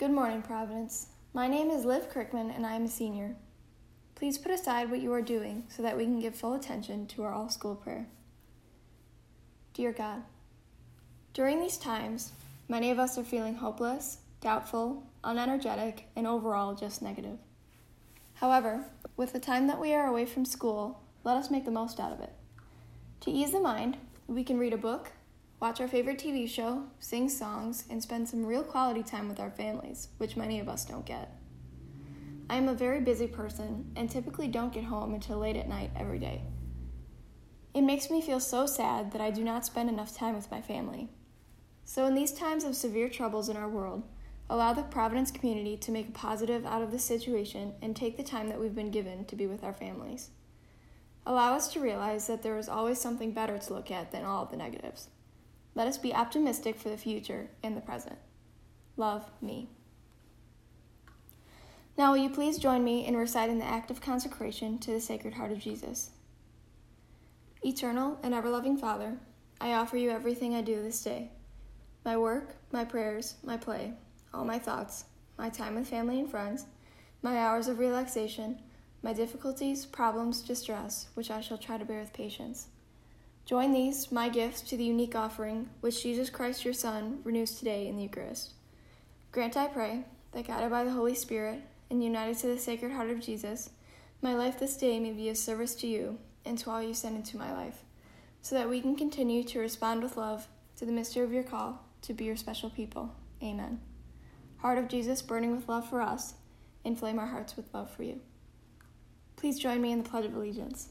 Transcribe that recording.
Good morning, Providence. My name is Liv Kirkman, and I am a senior. Please put aside what you are doing so that we can give full attention to our all school prayer. Dear God, during these times, many of us are feeling hopeless, doubtful, unenergetic, and overall just negative. However, with the time that we are away from school, let us make the most out of it. To ease the mind, we can read a book, watch our favorite TV show, sing songs, and spend some real quality time with our families, which many of us don't get. I am a very busy person and typically don't get home until late at night every day. It makes me feel so sad that I do not spend enough time with my family. So, in these times of severe troubles in our world, allow the Providence community to make a positive out of the situation and take the time that we've been given to be with our families. Allow us to realize that there is always something better to look at than all of the negatives. Let us be optimistic for the future and the present. Love me. Now, will you please join me in reciting the act of consecration to the Sacred Heart of Jesus? Eternal and ever loving Father, I offer you everything I do this day my work, my prayers, my play, all my thoughts, my time with family and friends, my hours of relaxation, my difficulties, problems, distress, which I shall try to bear with patience. Join these, my gifts, to the unique offering which Jesus Christ your Son renews today in the Eucharist. Grant, I pray, that guided by the Holy Spirit and united to the Sacred Heart of Jesus, my life this day may be of service to you and to all you send into my life, so that we can continue to respond with love to the mystery of your call to be your special people. Amen. Heart of Jesus, burning with love for us, inflame our hearts with love for you. Please join me in the Pledge of Allegiance.